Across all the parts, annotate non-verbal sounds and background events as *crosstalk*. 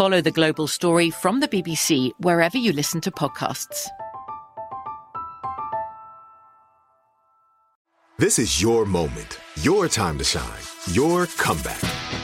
Follow the global story from the BBC wherever you listen to podcasts. This is your moment, your time to shine, your comeback.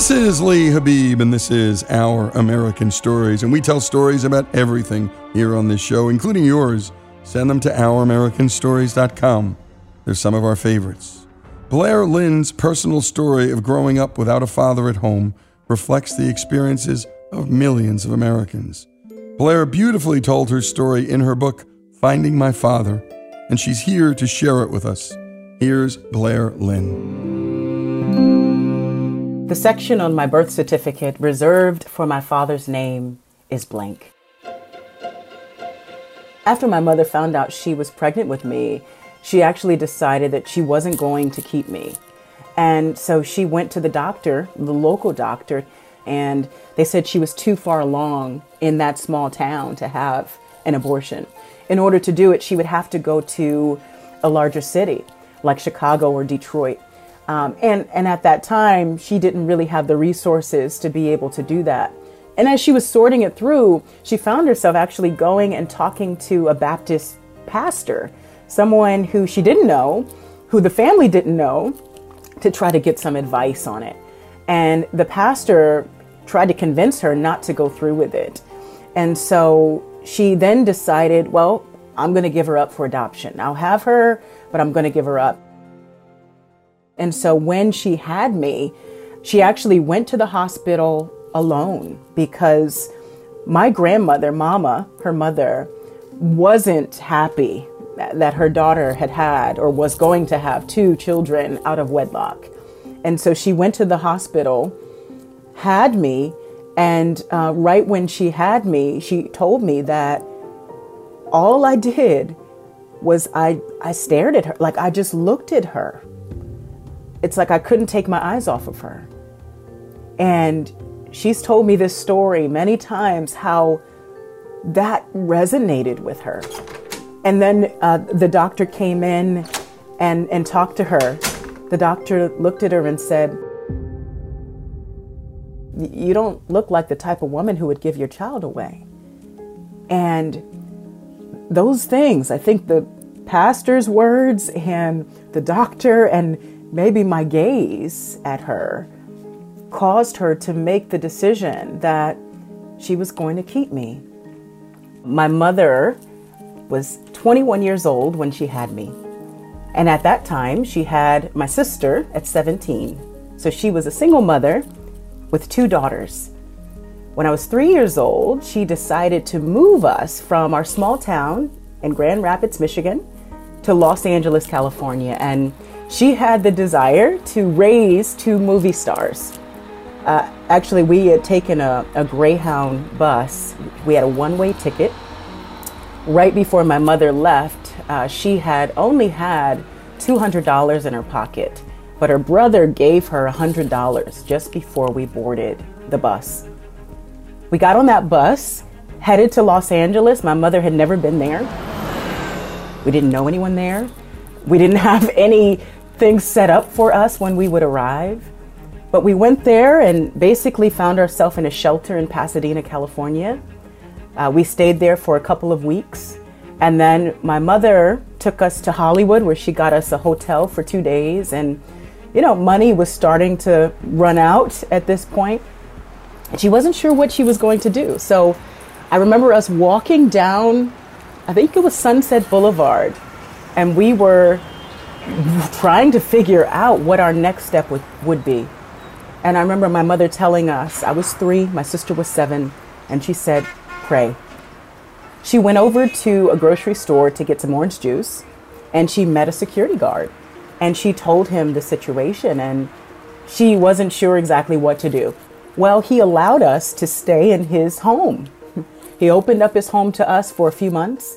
This is Lee Habib, and this is Our American Stories. And we tell stories about everything here on this show, including yours. Send them to ouramericanstories.com. They're some of our favorites. Blair Linne's personal story of growing up without a father at home reflects the experiences of millions of Americans. Blair beautifully told her story in her book, Finding My Father, and she's here to share it with us. Here's Blair Linne. The section on my birth certificate reserved for my father's name is blank. After my mother found out she was pregnant with me, she actually decided that she wasn't going to keep me. And so she went to the doctor, the local doctor, and they said she was too far along in that small town to have an abortion. In order to do it, she would have to go to a larger city like Chicago or Detroit. Um, and, and at that time, she didn't really have the resources to be able to do that. And as she was sorting it through, she found herself actually going and talking to a Baptist pastor, someone who she didn't know, who the family didn't know, to try to get some advice on it. And the pastor tried to convince her not to go through with it. And so she then decided, well, I'm going to give her up for adoption. I'll have her, but I'm going to give her up. And so when she had me, she actually went to the hospital alone because my grandmother, Mama, her mother, wasn't happy that her daughter had had or was going to have two children out of wedlock. And so she went to the hospital, had me, and uh, right when she had me, she told me that all I did was I, I stared at her, like I just looked at her. It's like I couldn't take my eyes off of her. And she's told me this story many times how that resonated with her. And then uh, the doctor came in and, and talked to her. The doctor looked at her and said, You don't look like the type of woman who would give your child away. And those things, I think the pastor's words and the doctor and maybe my gaze at her caused her to make the decision that she was going to keep me. My mother was 21 years old when she had me. And at that time, she had my sister at 17. So she was a single mother with two daughters. When I was three years old, she decided to move us from our small town in Grand Rapids, Michigan, to Los Angeles, California. And she had the desire to raise two movie stars. Uh, actually, we had taken a, a Greyhound bus. We had a one way ticket. Right before my mother left, uh, she had only had $200 in her pocket, but her brother gave her $100 just before we boarded the bus. We got on that bus, headed to Los Angeles. My mother had never been there. We didn't know anyone there. We didn't *laughs* have anything set up for us when we would arrive. But we went there and basically found ourselves in a shelter in Pasadena, California. Uh, we stayed there for a couple of weeks. And then my mother took us to Hollywood, where she got us a hotel for two days. And, you know, money was starting to run out at this point. She wasn't sure what she was going to do. So I remember us walking down, I think it was Sunset Boulevard, and we were trying to figure out what our next step would, would be. And I remember my mother telling us, I was three, my sister was seven, and she said, pray. She went over to a grocery store to get some orange juice, and she met a security guard. And she told him the situation, and she wasn't sure exactly what to do. Well, he allowed us to stay in his home. *laughs* He opened up his home to us for a few months.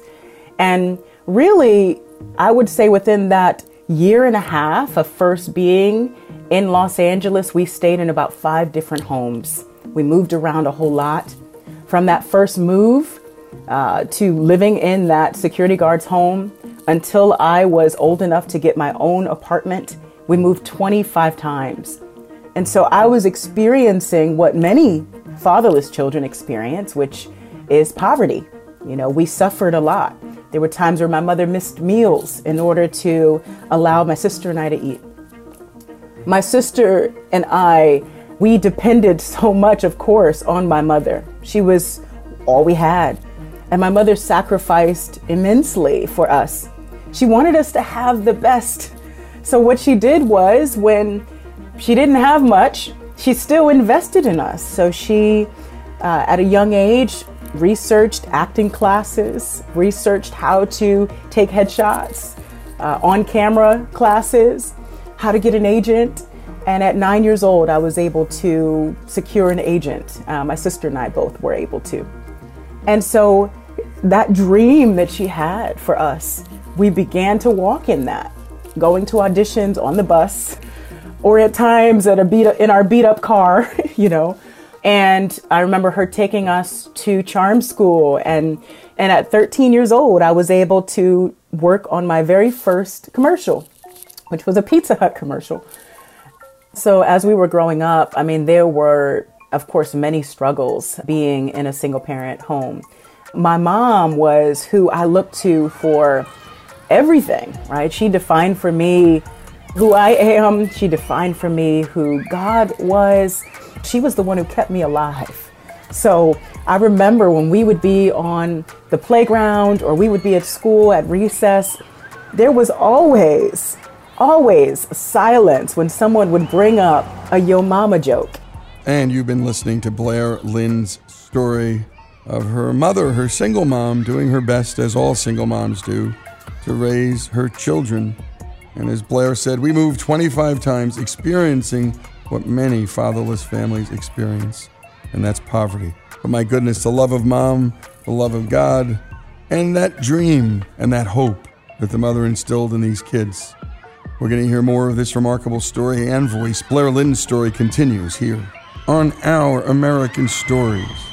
And really, I would say within that year and a half of first being in Los Angeles, we stayed in about five different homes. We moved around a whole lot. From that first move uh, to living in that security guard's home until I was old enough to get my own apartment, we moved 25 times. And so I was experiencing what many fatherless children experience, which is poverty. You know, we suffered a lot. There were times where my mother missed meals in order to allow my sister and I to eat. My sister and I, we depended *laughs* so much, of course, on my mother. She was all we had. And my mother sacrificed immensely for us. She wanted us to have the best. So, what she did was, when she didn't have much, she still invested in us. So, she, uh, at a young age, researched acting classes, researched how to take headshots, uh, on camera classes how to get an agent. And at nine years old, I was able to secure an agent. Uh, my sister and I both were able to. And so that dream that she had for us, we began to walk in that, going to auditions on the bus or at times at a beat in our beat up car, *laughs* you know. And I remember her taking us to charm school and and at 13 years old, I was able to work on my very first commercial which was a Pizza Hut commercial. So as we were growing up, I mean, there were, of course, many struggles being in a single parent home. My mom was who I looked to for everything, right? She defined for me who I am. She defined for me who God was. She was the one who kept me alive. So I remember when we would be on the playground or we would be at school at recess, there was always always silence when someone would bring up a yo mama joke. And you've been listening to Blair Linne's story of her mother, her single mom, doing her best, as all single moms do, to raise her children. And as Blair said, we moved 25 times, experiencing what many fatherless families experience, and that's poverty. But my goodness, the love of mom, the love of God, and that dream and that hope that the mother instilled in these kids. We're going to hear more of this remarkable story and voice. Blair Linden's story continues here on Our American Stories.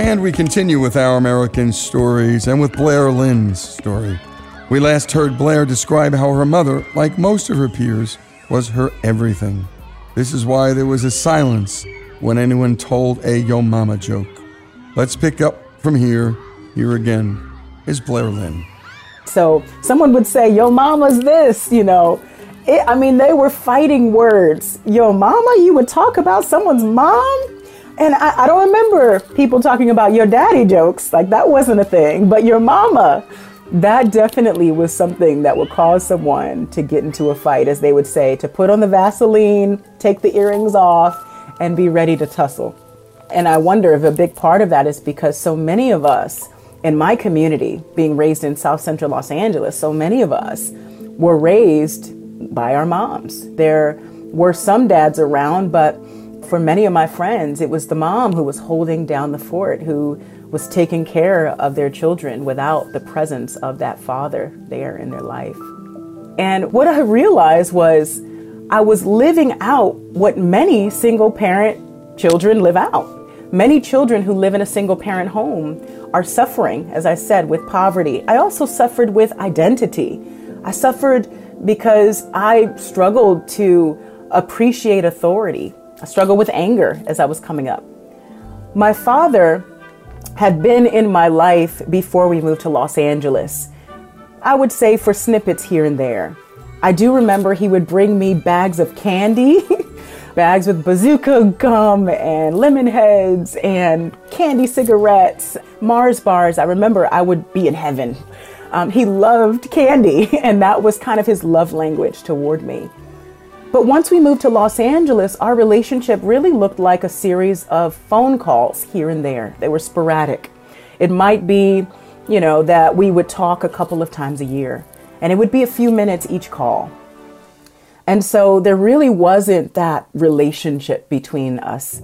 And we continue with our American stories and with Blair Linne's story. We last heard Blair describe how her mother, like most of her peers, was her everything. This is why there was a silence when anyone told a yo mama joke. Let's pick up from here. Here again is Blair Linne. So someone would say, Yo mama's this, you know. It, I mean, they were fighting words. Yo mama, you would talk about someone's mom? And I, I, don't remember people talking about your daddy jokes. Like that wasn't a thing. But your mama, that definitely was something that would cause someone to get into a fight, as they would say, to put on the Vaseline, take the earrings off, and be ready to tussle. And I wonder if a big part of that is because so many of us in my community, being raised in South Central Los Angeles, so many of us were raised by our moms. There were some dads around, but for many of my friends, it was the mom who was holding down the fort, who was taking care of their children without the presence of that father there in their life. And what I realized was I was living out what many single parent children live out. Many children who live in a single parent home are suffering, as I said, with poverty. I also suffered with identity. I suffered because I struggled to appreciate authority. I struggled with anger as I was coming up. My father had been in my life before we moved to Los Angeles. I would say for snippets here and there. I do remember he would bring me bags of candy, *laughs* bags with bazooka gum and lemon heads and candy cigarettes, Mars bars. I remember I would be in heaven. Um, he loved candy, *laughs* and that was kind of his love language toward me. But once we moved to Los Angeles, our relationship really looked like a series of phone calls here and there. They were sporadic. It might be, you know, that we would talk a couple of times a year, and it would be a few minutes each call. And so there really wasn't that relationship between us.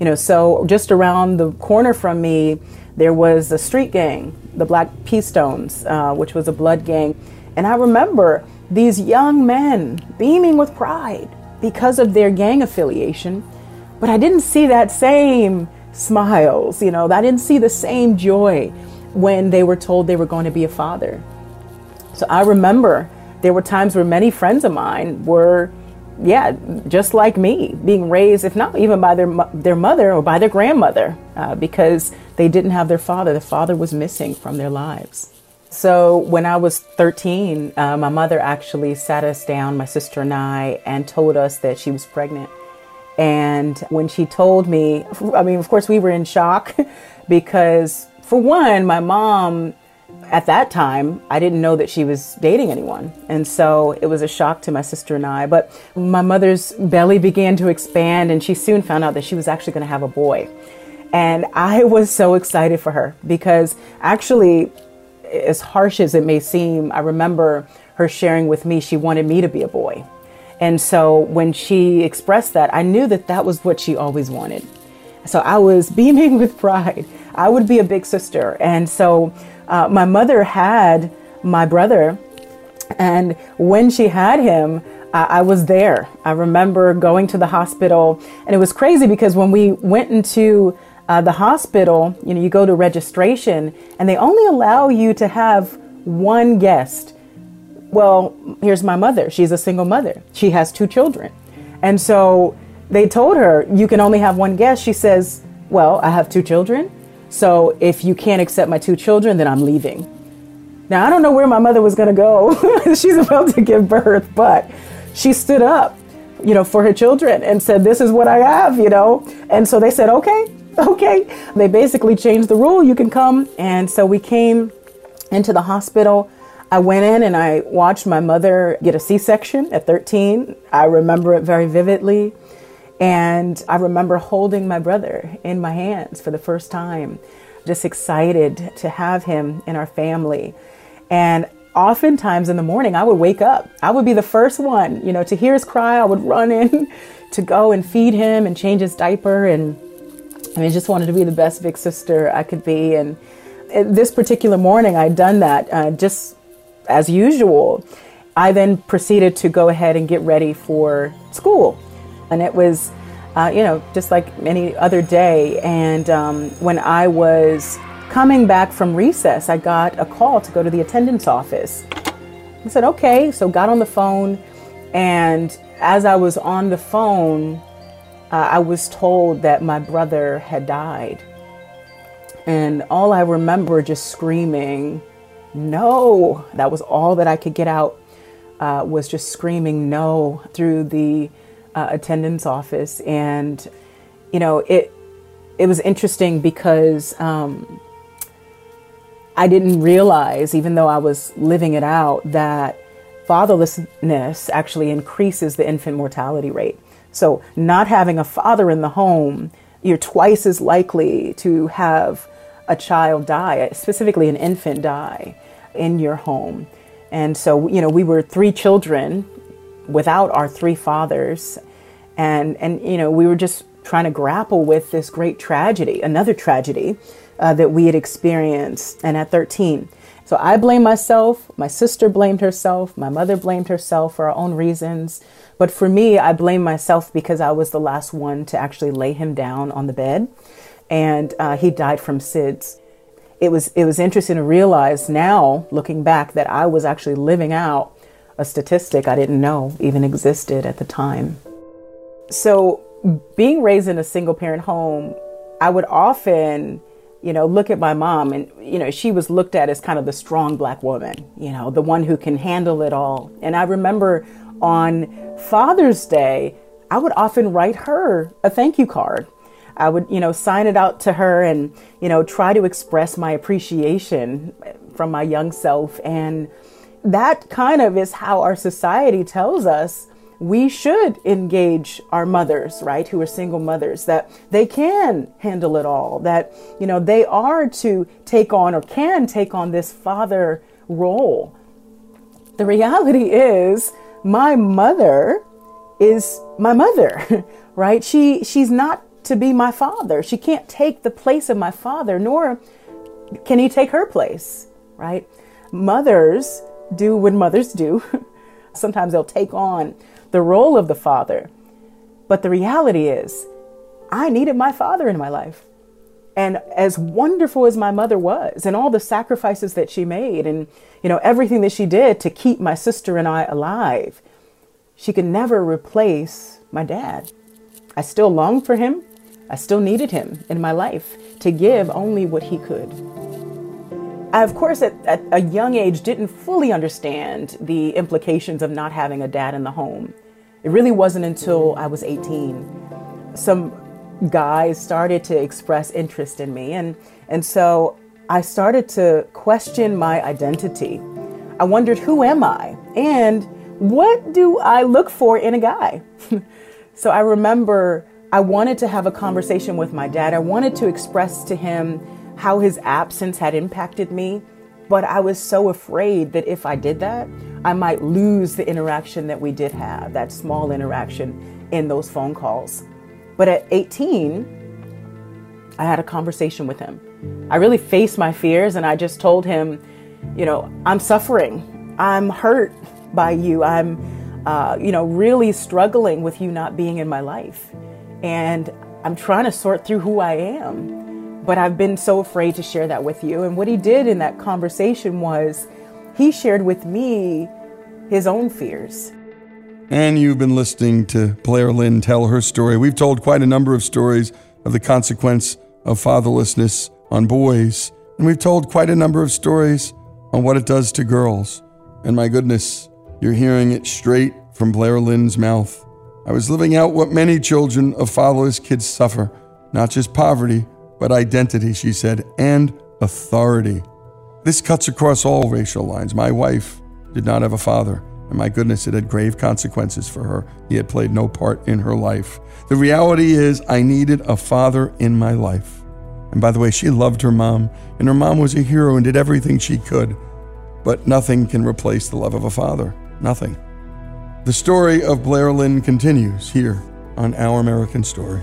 You know, so just around the corner from me, there was a street gang, the Black P-Stones, uh, which was a blood gang. And I remember these young men beaming with pride because of their gang affiliation, but I didn't see that same smiles, you know, I didn't see the same joy when they were told they were going to be a father. So I remember there were times where many friends of mine were, yeah, just like me, being raised, if not even by their their mother or by their grandmother, uh, because they didn't have their father. The father was missing from their lives. So when I was 13, uh, my mother actually sat us down, my sister and I, and told us that she was pregnant. And when she told me, I mean, of course, we were in shock *laughs* because, for one, my mom at that time, I didn't know that she was dating anyone. And so it was a shock to my sister and I. But my mother's belly began to expand, and she soon found out that she was actually going to have a boy. And I *laughs* was so excited for her because actually, as harsh as it may seem, I remember her sharing with me she wanted me to be a boy. And so when she expressed that, I knew that that was what she always wanted. So I was *laughs* beaming with pride. I would be a big sister. And so uh, my mother had my brother. And when she had him, I, I was there. I remember going to the hospital, and it was crazy because when we went into uh, the hospital, you know, you go to registration, and they only allow you to have one guest. Well, here's my mother. She's a single mother. She has two children. And so they told her, you can only have one guest. She says, Well, I have two children. So if you can't accept my two children, then I'm leaving. Now, I don't know where my mother was going to go. *laughs* She's about to give birth, but she stood up, you know, for her children and said, This is what I have, you know. And so they said, Okay, *laughs* okay. They basically changed the rule. You can come. And so we came into the hospital. I went in and I watched my mother get a C section at 13. I remember it very vividly. And I remember holding my brother in my hands for the first time, just excited to have him in our family. And oftentimes in the morning, I would wake up. I would be the first one, you know, to hear his cry. I would run in *laughs* to go and feed him and change his diaper. And I mean, just wanted to be the best big sister I could be. And this particular morning, I'd done that uh, just as usual. I then proceeded to go ahead and get ready for school. And it was, uh, you know, just like any other day. And um, when I was coming back from recess, I got a call to go to the attendance office. I said, okay. So got on the phone. And as I was on the phone, uh, I was told that my brother had died. And all I remember just screaming, no. That was all that I could get out, uh, was just screaming no through the uh, attendance office. And, you know, it, it was interesting because um, I didn't realize, even though I was living it out, that fatherlessness actually increases the infant mortality rate. So, not having a father in the home, you're twice as likely to have a child die, specifically an infant die, in your home. And so, you know, we were three children without our three fathers. And, and you know, we were just trying to grapple with this great tragedy, another tragedy uh, that we had experienced. And at 13, so I blame myself. My sister blamed herself. My mother blamed herself for our own reasons. But for me, I blame myself because I was the last one to actually lay him down on the bed. And uh, he died from SIDS. It was, it was interesting to realize now, looking back, that I was actually living out a statistic I didn't know even existed at the time. So, being raised in a single parent home, I would often you know, look at my mom and, you know, she was looked at as kind of the strong black woman, you know, the one who can handle it all. And I remember on Father's Day, I would often write her a thank you card. I would, you know, sign it out to her and, you know, try to express my appreciation from my young self. And that kind of is how our society tells us we should engage our mothers, right, who are single mothers, that they can handle it all, that, you know, they are to take on or can take on this father role. The reality is, my mother is my mother, *laughs* right? She she's not to be my father. She can't take the place of my father, nor can he take her place, right? Mothers do what mothers do. *laughs* Sometimes they'll take on the role of the father. But the reality is, I needed my father in my life. And as wonderful as my mother was, and all the sacrifices that she made, and you know everything that she did to keep my sister and I alive, she could never replace my dad. I still longed for him. I still needed him in my life to give only what he could. I, of course, at, at a young age, didn't fully understand the implications of not having a dad in the home. It really wasn't until I was 18. Some guys started to express interest in me, and, and so I started to question my identity. I wondered, who am I? And what do I look for in a guy? *laughs* so I remember I wanted to have a conversation with my dad. I wanted to express to him how his absence had impacted me. But I was so afraid that if I did that, I might lose the interaction that we did have, that small interaction in those phone calls. But at 18, I had a conversation with him. I really faced my fears and I just told him, you know, I'm suffering. I'm hurt by you. I'm uh, you know, really struggling with you not being in my life. And I'm trying to sort through who I am. But I've been so afraid to share that with you. And what he did in that conversation was he shared with me his own fears. And you've been listening to Blair Linne tell her story. We've told quite a number of stories of the consequence of fatherlessness on boys, and we've told quite a number of stories on what it does to girls. And my goodness, you're hearing it straight from Blair Linne's mouth. I was living out what many children of fatherless kids suffer not just poverty, but identity, she said, and authority. This cuts across all racial lines. My wife did not have a father. And my goodness, it had grave consequences for her. He had played no part in her life. The reality is, I needed a father in my life. And by the way, she loved her mom, and her mom was a hero and did everything she could. But nothing can replace the love of a father. Nothing. The story of Blair Linne continues here on Our American Story.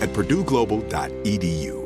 at purdueglobal.edu.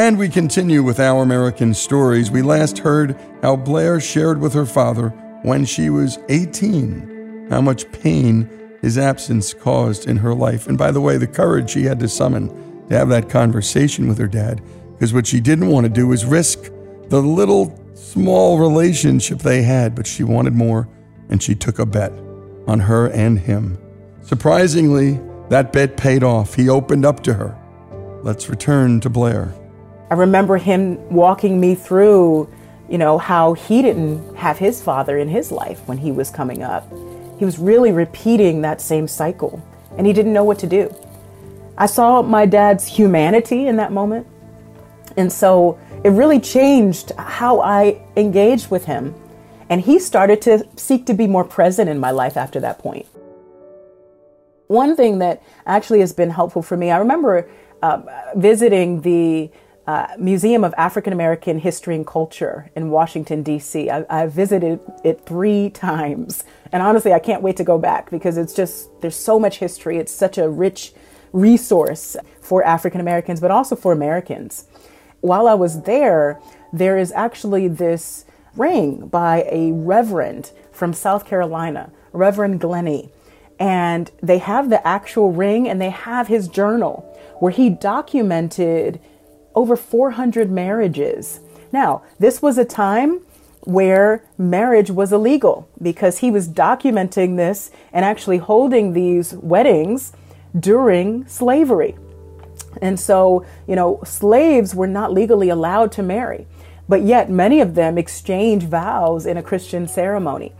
And we continue with Our American Stories. We last heard how Blair shared with her father when she was 18 how much pain his absence caused in her life. And by the way, the courage she had to summon to have that conversation with her dad, because what she didn't want to do was risk the little small relationship they had, but she wanted more, and she took a bet on her and him. Surprisingly, that bet paid off. He opened up to her. Let's return to Blair. I remember him walking me through, you know, how he didn't have his father in his life when he was coming up. He was really repeating that same cycle, and he didn't know what to do. I saw my dad's humanity in that moment. And so it really changed how I engaged with him. And he started to seek to be more present in my life after that point. One thing that actually has been helpful for me, I remember uh, visiting the uh, Museum of African American History and Culture in Washington, D.C. I, I visited it three times. And honestly, I can't wait to go back because it's just, there's so much history. It's such a rich resource for African Americans, but also for Americans. While I was there, there is actually this ring by a reverend from South Carolina, Reverend Glennie. And they have the actual ring and they have his journal where he documented over 400 marriages. Now, this was a time where marriage was illegal because he was documenting this and actually holding these weddings during slavery. And so, you know, slaves were not legally allowed to marry, but yet many of them exchanged vows in a Christian ceremony.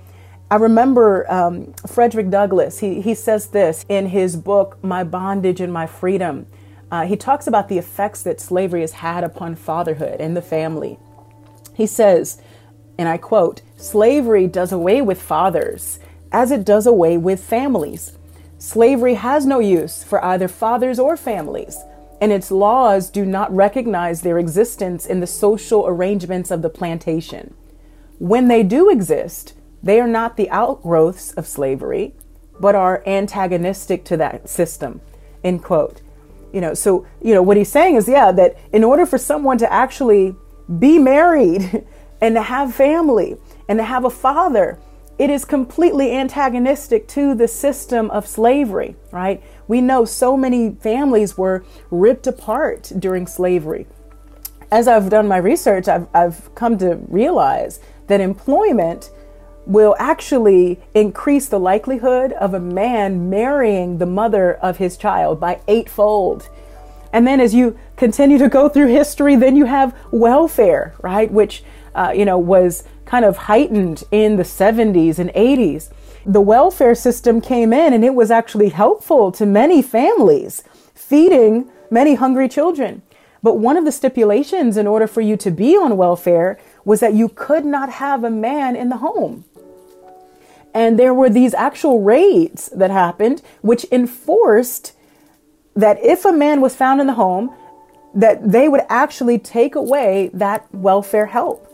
I remember um, Frederick Douglass, he, he says this in his book, My Bondage and My Freedom. Uh, he talks about the effects that slavery has had upon fatherhood and the family. He says, and I quote, slavery does away with fathers as it does away with families. Slavery has no use for either fathers or families, and its laws do not recognize their existence in the social arrangements of the plantation. When they do exist, they are not the outgrowths of slavery, but are antagonistic to that system. End quote. You know, so, you know, what he's saying is, yeah, that in order for someone to actually be married *laughs* and to have family and to have a father, it is completely antagonistic to the system of slavery, right? We know so many families were ripped apart during slavery. As I've done my research, I've, I've come to realize that employment will actually increase the likelihood of a man marrying the mother of his child by eightfold. And then as you continue to go through history, then you have welfare, right? Which, uh, you know, was kind of heightened in the 70s and 80s. The welfare system came in and it was actually helpful to many families, feeding many hungry children. But one of the stipulations in order for you to be on welfare was that you could not have a man in the home. And there were these actual raids that happened, which enforced that if a man was found in the home, that they would actually take away that welfare help.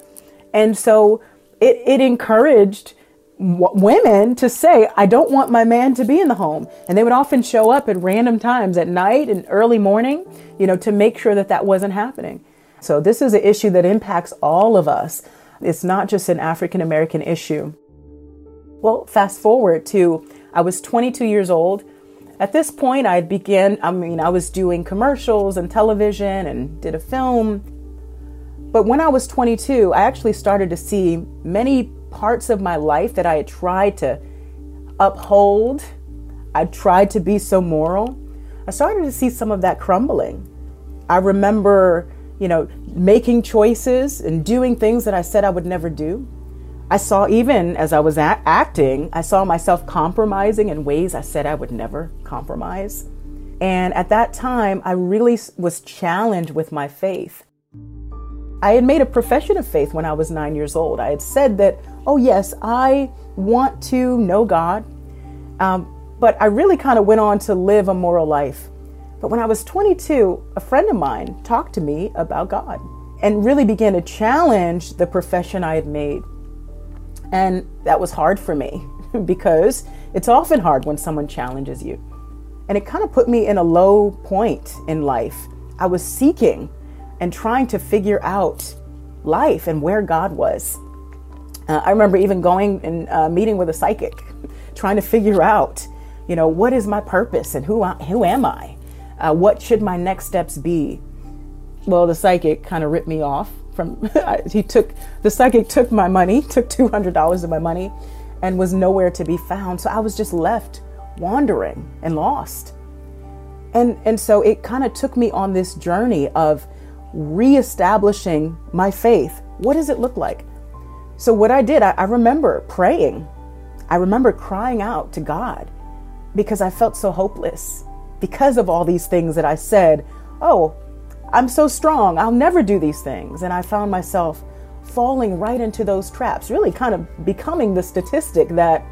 And so it, it encouraged w- women to say, I don't want my man to be in the home. And they would often show up at random times at night and early morning, you know, to make sure that that wasn't happening. So this is an issue that impacts all of us. It's not just an African American issue. Well, fast forward to I was 22 years old. At this point, I began, I mean, I was doing commercials and television and did a film. But when I was 22, I actually started to see many parts of my life that I had tried to uphold. I tried to be so moral. I started to see some of that crumbling. I remember, you know, making choices and doing things that I said I would never do. I saw, even as I was a- acting, I saw myself compromising in ways I said I would never compromise. And at that time, I really was challenged with my faith. I had made a profession of faith when I was nine years old. I had said that, oh, yes, I want to know God. Um, but I really kind of went on to live a moral life. But when I was 22, a friend of mine talked to me about God and really began to challenge the profession I had made. And that was hard for me *laughs* because it's often hard when someone challenges you. And it kind of put me in a low point in life. I was seeking and trying to figure out life and where God was. Uh, I remember even going and uh, meeting with a psychic, *laughs* trying to figure out, you know, what is my purpose and who I, who am I? Uh, what should my next steps be? Well, the psychic kind of ripped me off. From *laughs* he took the psychic took my money, *laughs* took two hundred dollars of my money, and was nowhere to be found. So I was just left wandering and lost. And and so it kind of took me on this journey of reestablishing my faith. What does it look like? So, what I did, I, I, remember praying. I remember crying out to God because I felt so hopeless because of all these things that I said, Oh, I'm so strong, I'll never do these things. And I found myself falling right into those traps, really kind of becoming the statistic that,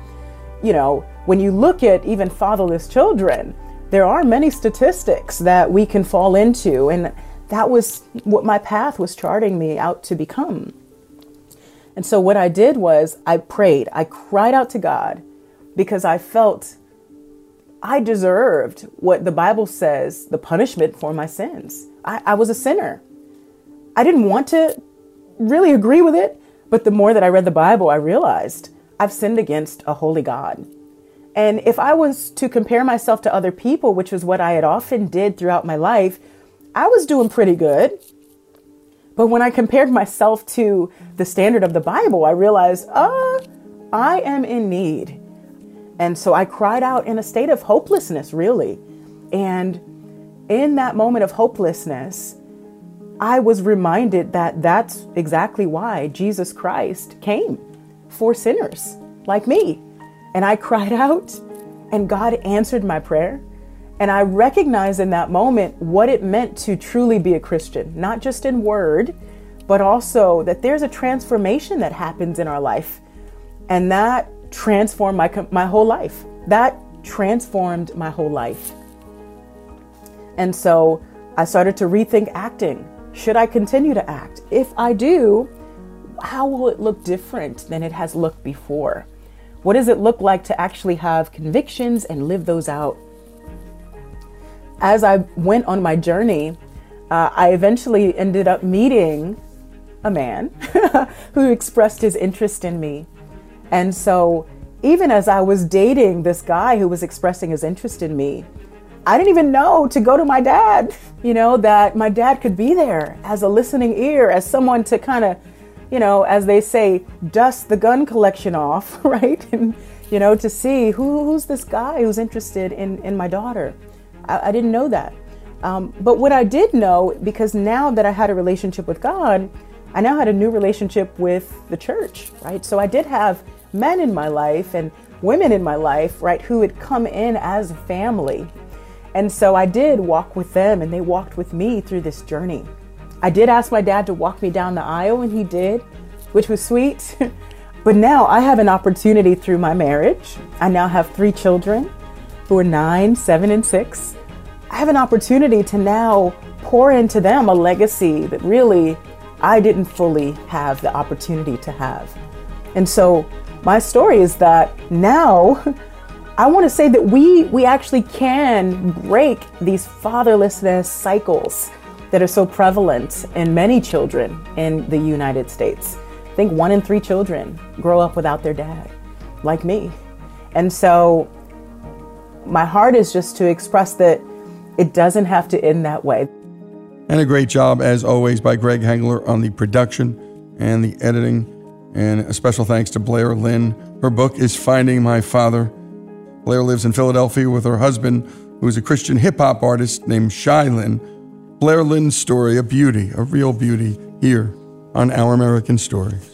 you know, when you look at even fatherless children, there are many statistics that we can fall into. And that was what my path was charting me out to become. And so what I did was I prayed. I cried out to God because I felt I deserved what the Bible says the punishment for my sins. I, I, was a sinner. I didn't want to really agree with it, but the more that I read the Bible, I realized I've sinned against a holy God. And if I was to compare myself to other people, which was what I had often did throughout my life, I was doing pretty good. But when I compared myself to the standard of the Bible, I realized, uh, I am in need. And so I cried out in a state of hopelessness, really. And in that moment of hopelessness, I was reminded that that's exactly why Jesus Christ came for sinners like me. And I cried out, and God answered my prayer. And I recognized in that moment what it meant to truly be a Christian, not just in word, but also that there's a transformation that happens in our life. And that transformed my, my whole life. That transformed my whole life. And so I started to rethink acting. Should I continue to act? If I do, how will it look different than it has looked before? What does it look like to actually have convictions and live those out? as I went on my journey, uh, I eventually ended up meeting a man *laughs* who expressed his interest in me. And so, even as I was dating this guy who was expressing his interest in me, I didn't even know to go to my dad, you know, that my dad could be there as a listening ear, as someone to kind of, you know, as they say, dust the gun collection off, *laughs* right? And, you know, to see who, who's this guy who's interested in, in my daughter. I, I didn't know that. Um, but what I did know, because now that I had a relationship with God, I now had a new relationship with the church, right? So I did have men in my life and women in my life, right, who had come in as family. And so I did walk with them and they walked with me through this journey. I did ask my dad to walk me down the aisle and he did, which was sweet. *laughs* but now I have an opportunity through my marriage. I now have three children who are nine, seven, and six, I have an opportunity to now pour into them a legacy that really I didn't fully have the opportunity to have. And so my story is that now *laughs* I want to say that we we actually can break these fatherlessness cycles that are so prevalent in many children in the United States. I think one in three children grow up without their dad, like me. And so my heart is just to express that it doesn't have to end that way. And a great job, as always, by Greg Hengler on the production and the editing. And a special thanks to Blair Linne. Her book is Finding My Father. Blair lives in Philadelphia with her husband, who is a Christian hip hop artist named Shai Linne. Blair Linne's story, a beauty, a real beauty, here on Our American Stories.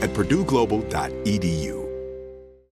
at purdueglobal.edu.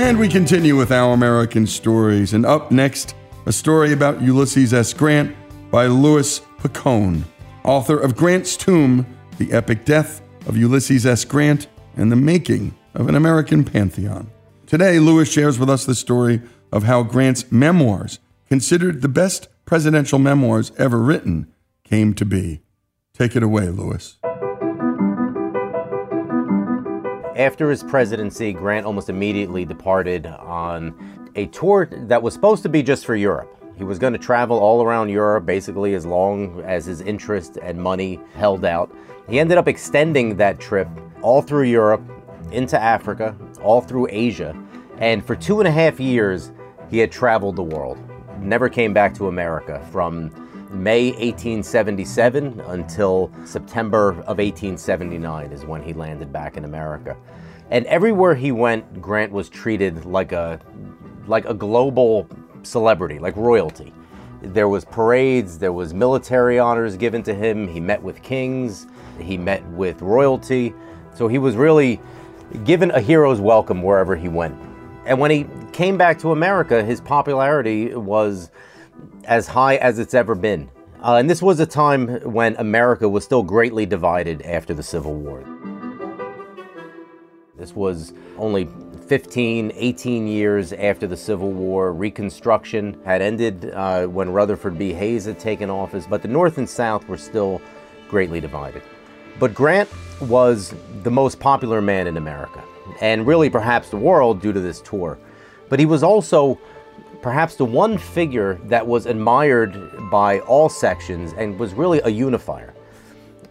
And we continue with our American stories. And up next, a story about Ulysses S. Grant by Louis Picone, author of Grant's Tomb The Epic Death of Ulysses S. Grant and the Making of an American Pantheon. Today, Louis shares with us the story of how Grant's memoirs, considered the best presidential memoirs ever written, came to be. Take it away, Louis. After his presidency, Grant almost immediately departed on a tour that was supposed to be just for Europe. He was going to travel all around Europe basically as long as his interest and money held out. He ended up extending that trip all through Europe, into Africa, all through Asia, and for two and a half years, he had traveled the world. Never came back to America from May 1877 until September of 1879 is when he landed back in America. And everywhere he went, Grant was treated like a like a global celebrity, like royalty. There was parades, there was military honors given to him. He met with kings, he met with royalty. So he was really given a hero's welcome wherever he went. And when he came back to America, his popularity was as high as it's ever been. Uh, and this was a time when America was still greatly divided after the Civil War. This was only 15, 18 years after the Civil War. Reconstruction had ended uh, when Rutherford B. Hayes had taken office, but the North and South were still greatly divided. But Grant was the most popular man in America, and really perhaps the world due to this tour. But he was also perhaps the one figure that was admired by all sections and was really a unifier.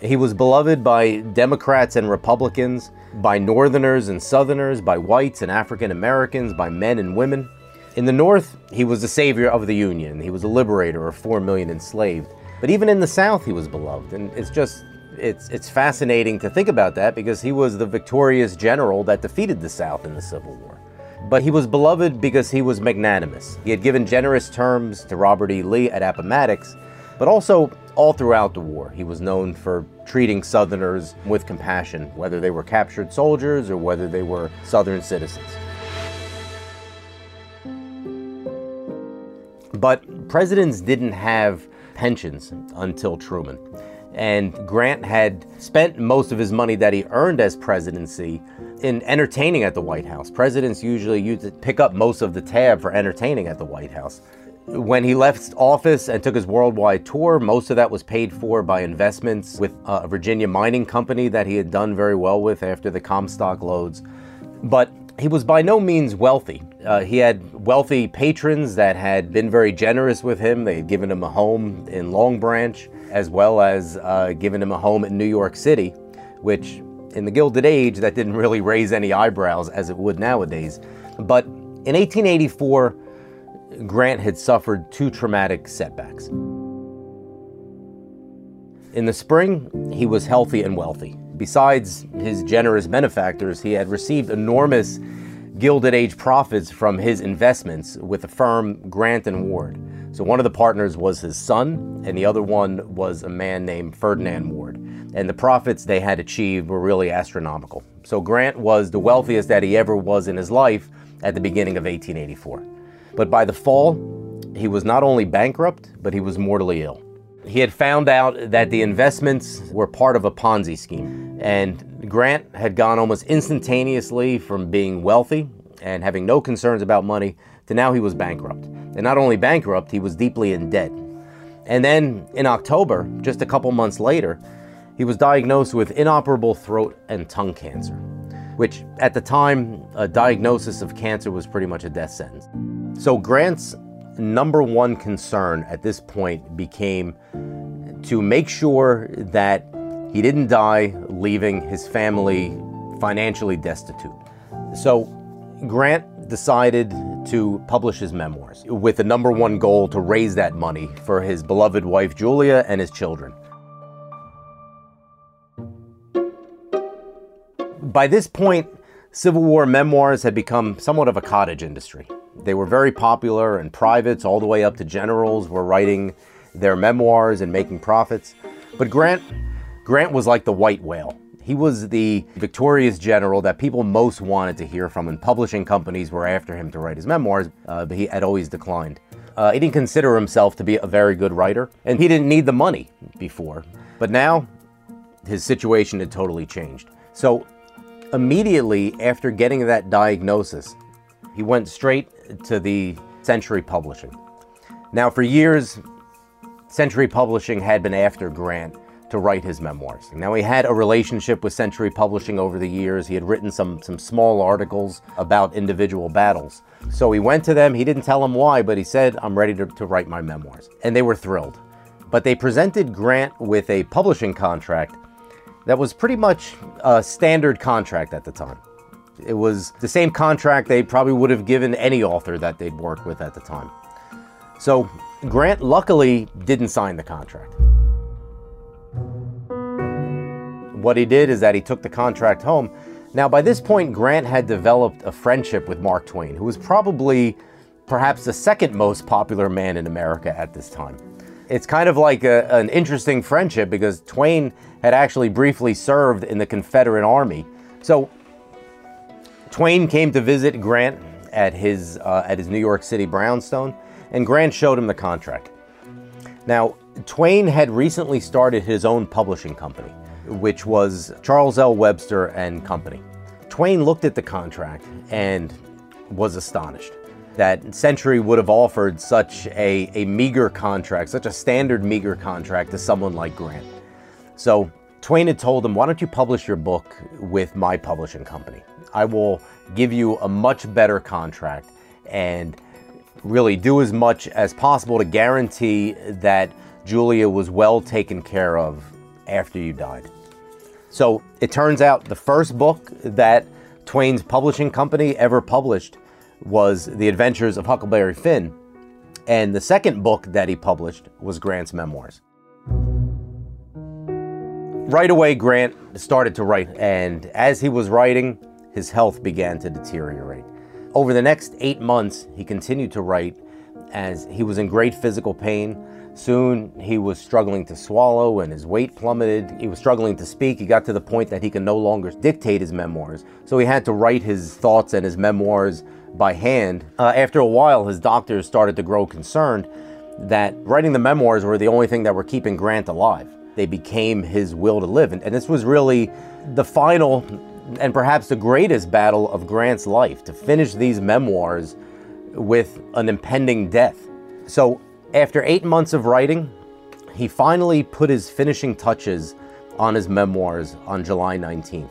He was beloved by Democrats and Republicans, by Northerners and Southerners, by whites and African Americans, by men and women. In the North, he was the savior of the Union. He was a liberator of four million enslaved. But even in the South, he was beloved. And it's just, it's, it's fascinating to think about that because he was the victorious general that defeated the South in the Civil War. But he was beloved because he was magnanimous. He had given generous terms to Robert E. Lee at Appomattox, but also all throughout the war. He was known for treating Southerners with compassion, whether they were captured soldiers or whether they were Southern citizens. But presidents didn't have pensions until Truman. And Grant had spent most of his money that he earned as presidency in entertaining at the White House. Presidents usually used to pick up most of the tab for entertaining at the White House. When he left office and took his worldwide tour, most of that was paid for by investments with a Virginia mining company that he had done very well with after the Comstock lodes. But he was by no means wealthy. Uh, he had wealthy patrons that had been very generous with him. They had given him a home in Long Branch, as well as uh, given him a home in New York City, which in the Gilded Age, that didn't really raise any eyebrows as it would nowadays. But in 1884, Grant had suffered two traumatic setbacks. In the spring, he was healthy and wealthy. Besides his generous benefactors, he had received enormous Gilded Age profits from his investments with the firm Grant and Ward. So one of the partners was his son, and the other one was a man named Ferdinand Ward. And the profits they had achieved were really astronomical. So Grant was the wealthiest that he ever was in his life at the beginning of 1884. But by the fall, he was not only bankrupt, but he was mortally ill. He had found out that the investments were part of a Ponzi scheme, and Grant had gone almost instantaneously from being wealthy and having no concerns about money to now he was bankrupt. And not only bankrupt, he was deeply in debt. And then in October, just a couple months later, he was diagnosed with inoperable throat and tongue cancer, which at the time, a diagnosis of cancer was pretty much a death sentence. So Grant's number one concern at this point became to make sure that he didn't die leaving his family financially destitute. So Grant decided to publish his memoirs with the number one goal to raise that money for his beloved wife Julia and his children. By this point, Civil War memoirs had become somewhat of a cottage industry. They were very popular, and privates, all the way up to generals, were writing their memoirs and making profits. But Grant Grant was like the white whale. He was the victorious general that people most wanted to hear from, and publishing companies were after him to write his memoirs, uh, but he had always declined. Uh, he didn't consider himself to be a very good writer, and he didn't need the money before. But now, his situation had totally changed. So, immediately after getting that diagnosis, he went straight to the Century Publishing. Now, for years, Century Publishing had been after Grant to write his memoirs. Now, he had a relationship with Century Publishing over the years. He had written some, some small articles about individual battles. So he went to them. He didn't tell them why, but he said, I'm ready to, to write my memoirs. And they were thrilled. But they presented Grant with a publishing contract that was pretty much a standard contract at the time. It was the same contract they probably would have given any author that they'd worked with at the time. So Grant luckily didn't sign the contract. What he did is that he took the contract home. Now, by this point, Grant had developed a friendship with Mark Twain, who was probably perhaps the second most popular man in America at this time. It's kind of like a, an interesting friendship because Twain had actually briefly served in the Confederate Army. So, Twain came to visit Grant at his, uh, at his New York City brownstone, and Grant showed him the contract. Now, Twain had recently started his own publishing company which was Charles L. Webster and Company. Twain looked at the contract and was astonished that Century would have offered such a, a meager contract, such a standard meager contract to someone like Grant. So Twain had told him, Why don't you publish your book with my publishing company? I will give you a much better contract and really do as much as possible to guarantee that Julia was well taken care of after you died. So it turns out the first book that Twain's publishing company ever published was The Adventures of Huckleberry Finn. And the second book that he published was Grant's memoirs. Right away, Grant started to write, and as he was writing, his health began to deteriorate. Over the next eight months, he continued to write as he was in great physical pain. Soon he was struggling to swallow and his weight plummeted. He was struggling to speak. He got to the point that he could no longer dictate his memoirs. So he had to write his thoughts and his memoirs by hand. Uh, after a while, his doctors started to grow concerned that writing the memoirs were the only thing that were keeping Grant alive. They became his will to live. And, and this was really the final and perhaps the greatest battle of Grant's life to finish these memoirs with an impending death. So, after eight months of writing, he finally put his finishing touches on his memoirs on July 19th.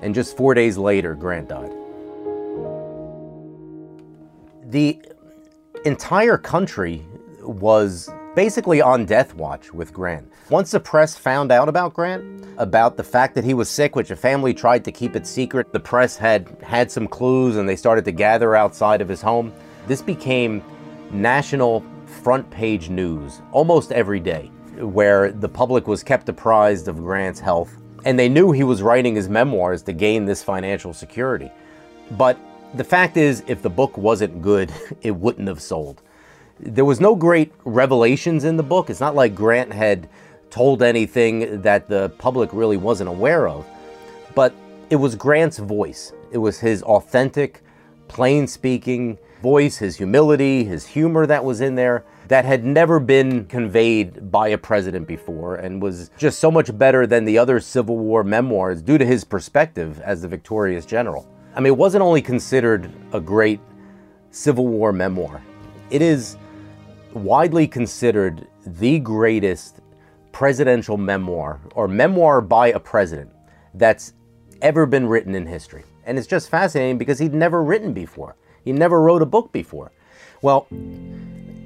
And just four days later, Grant died. The entire country was basically on death watch with Grant. Once the press found out about Grant, about the fact that he was sick, which a family tried to keep it secret, the press had had some clues and they started to gather outside of his home. This became national front page news almost every day, where the public was kept apprised of Grant's health. And they knew he was writing his memoirs to gain this financial security. But the fact is, if the book wasn't good, *laughs* it wouldn't have sold. There was no great revelations in the book. It's not like Grant had told anything that the public really wasn't aware of. But it was Grant's voice. It was his authentic, plain speaking voice, his humility, his humor that was in there that had never been conveyed by a president before and was just so much better than the other Civil War memoirs due to his perspective as the victorious general. I mean, it wasn't only considered a great Civil War memoir, it is widely considered the greatest presidential memoir or memoir by a president that's ever been written in history. And it's just fascinating because he'd never written before. He never wrote a book before. Well,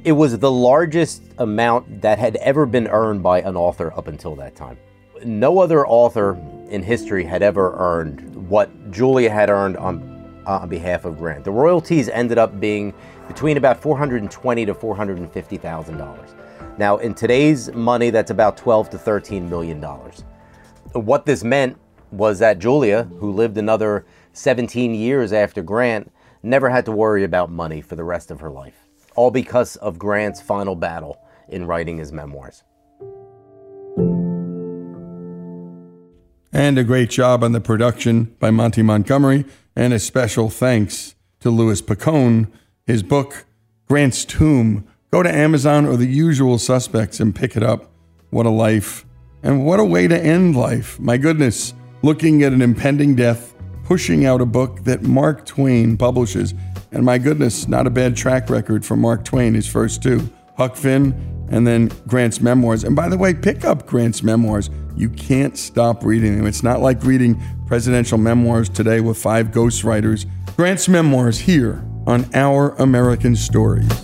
it was the largest amount that had ever been earned by an author up until that time. No other author in history had ever earned what Julia had earned on, uh, on behalf of Grant. The royalties ended up being between about 420 to 450 thousand dollars. Now, in today's money, that's about 12 to 13 million dollars. What this meant was that Julia, who lived another 17 years after Grant, never had to worry about money for the rest of her life, all because of Grant's final battle in writing his memoirs. And a great job on the production by Monty Montgomery, and a special thanks to Louis Picone. His book, Grant's Tomb. Go to Amazon or the usual suspects and pick it up. What a life. And what a way to end life. My goodness. Looking at an impending death, pushing out a book that Mark Twain publishes. And my goodness, not a bad track record for Mark Twain, his first two Huck Finn and then Grant's memoirs. And by the way, pick up Grant's memoirs. You can't stop reading them. It's not like reading presidential memoirs today with five ghostwriters. Grant's memoirs here on Our American Stories.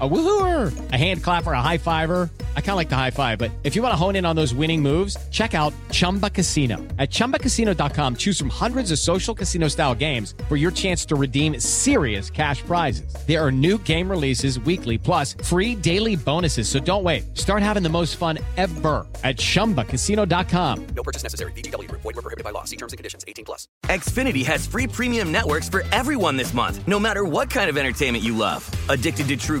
A woohooer, a hand clapper, a high fiver. I kind of like the high five, but if you want to hone in on those winning moves, check out Chumba Casino. At ChumbaCasino.com, choose from hundreds of social casino style games for your chance to redeem serious cash prizes. There are new game releases weekly, plus free daily bonuses. So don't wait. Start having the most fun ever at ChumbaCasino.com. No purchase necessary. VGW. Void were prohibited by law. See terms and conditions. 18 plus. Xfinity has free premium networks for everyone this month, no matter what kind of entertainment you love. Addicted to true